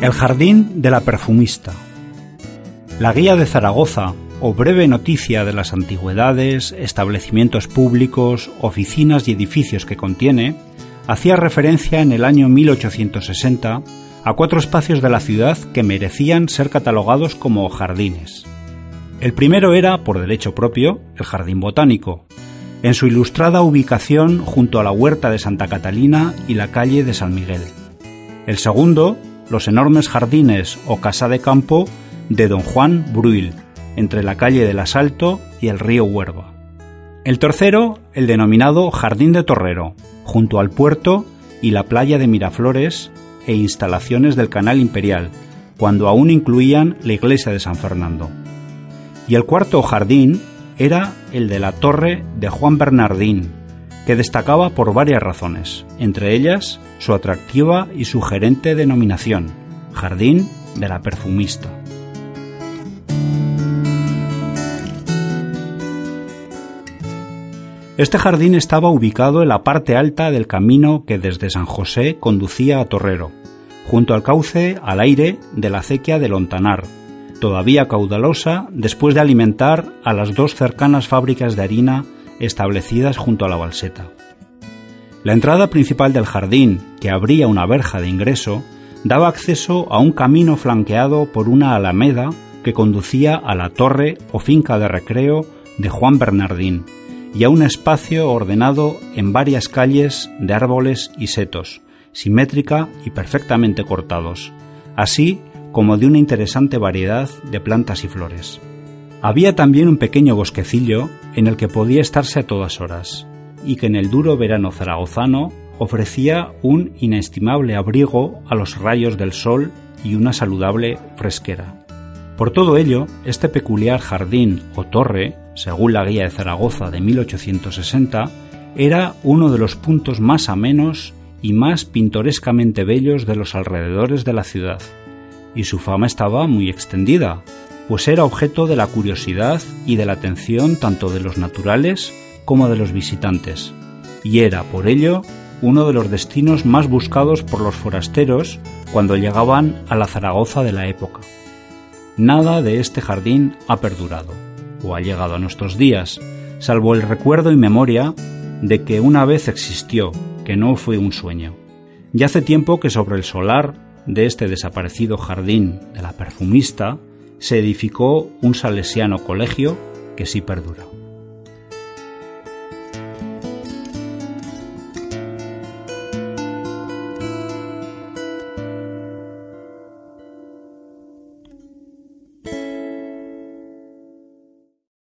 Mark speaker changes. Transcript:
Speaker 1: El jardín de la perfumista. La guía de Zaragoza, o breve noticia de las antigüedades, establecimientos públicos, oficinas y edificios que contiene, hacía referencia en el año 1860 a cuatro espacios de la ciudad que merecían ser catalogados como jardines. El primero era, por derecho propio, el Jardín Botánico, en su ilustrada ubicación junto a la huerta de Santa Catalina y la calle de San Miguel. El segundo, los enormes jardines o casa de campo de don Juan Bruil, entre la calle del Asalto y el río Huerva. El tercero, el denominado Jardín de Torrero, junto al puerto y la playa de Miraflores e instalaciones del Canal Imperial, cuando aún incluían la iglesia de San Fernando. Y el cuarto jardín era el de la torre de Juan Bernardín, que destacaba por varias razones, entre ellas su atractiva y sugerente denominación, Jardín de la Perfumista. Este jardín estaba ubicado en la parte alta del camino que desde San José conducía a Torrero, junto al cauce al aire de la acequia de Lontanar, todavía caudalosa después de alimentar a las dos cercanas fábricas de harina establecidas junto a la balseta. La entrada principal del jardín, que abría una verja de ingreso, daba acceso a un camino flanqueado por una alameda que conducía a la torre o finca de recreo de Juan Bernardín y a un espacio ordenado en varias calles de árboles y setos, simétrica y perfectamente cortados, así como de una interesante variedad de plantas y flores. Había también un pequeño bosquecillo en el que podía estarse a todas horas, y que en el duro verano zaragozano ofrecía un inestimable abrigo a los rayos del sol y una saludable fresquera. Por todo ello, este peculiar jardín o torre, según la guía de Zaragoza de 1860, era uno de los puntos más amenos y más pintorescamente bellos de los alrededores de la ciudad, y su fama estaba muy extendida, pues era objeto de la curiosidad y de la atención tanto de los naturales como de los visitantes, y era, por ello, uno de los destinos más buscados por los forasteros cuando llegaban a la Zaragoza de la época. Nada de este jardín ha perdurado, o ha llegado a nuestros días, salvo el recuerdo y memoria de que una vez existió, que no fue un sueño. Ya hace tiempo que sobre el solar de este desaparecido jardín de la perfumista se edificó un salesiano colegio que sí perdura.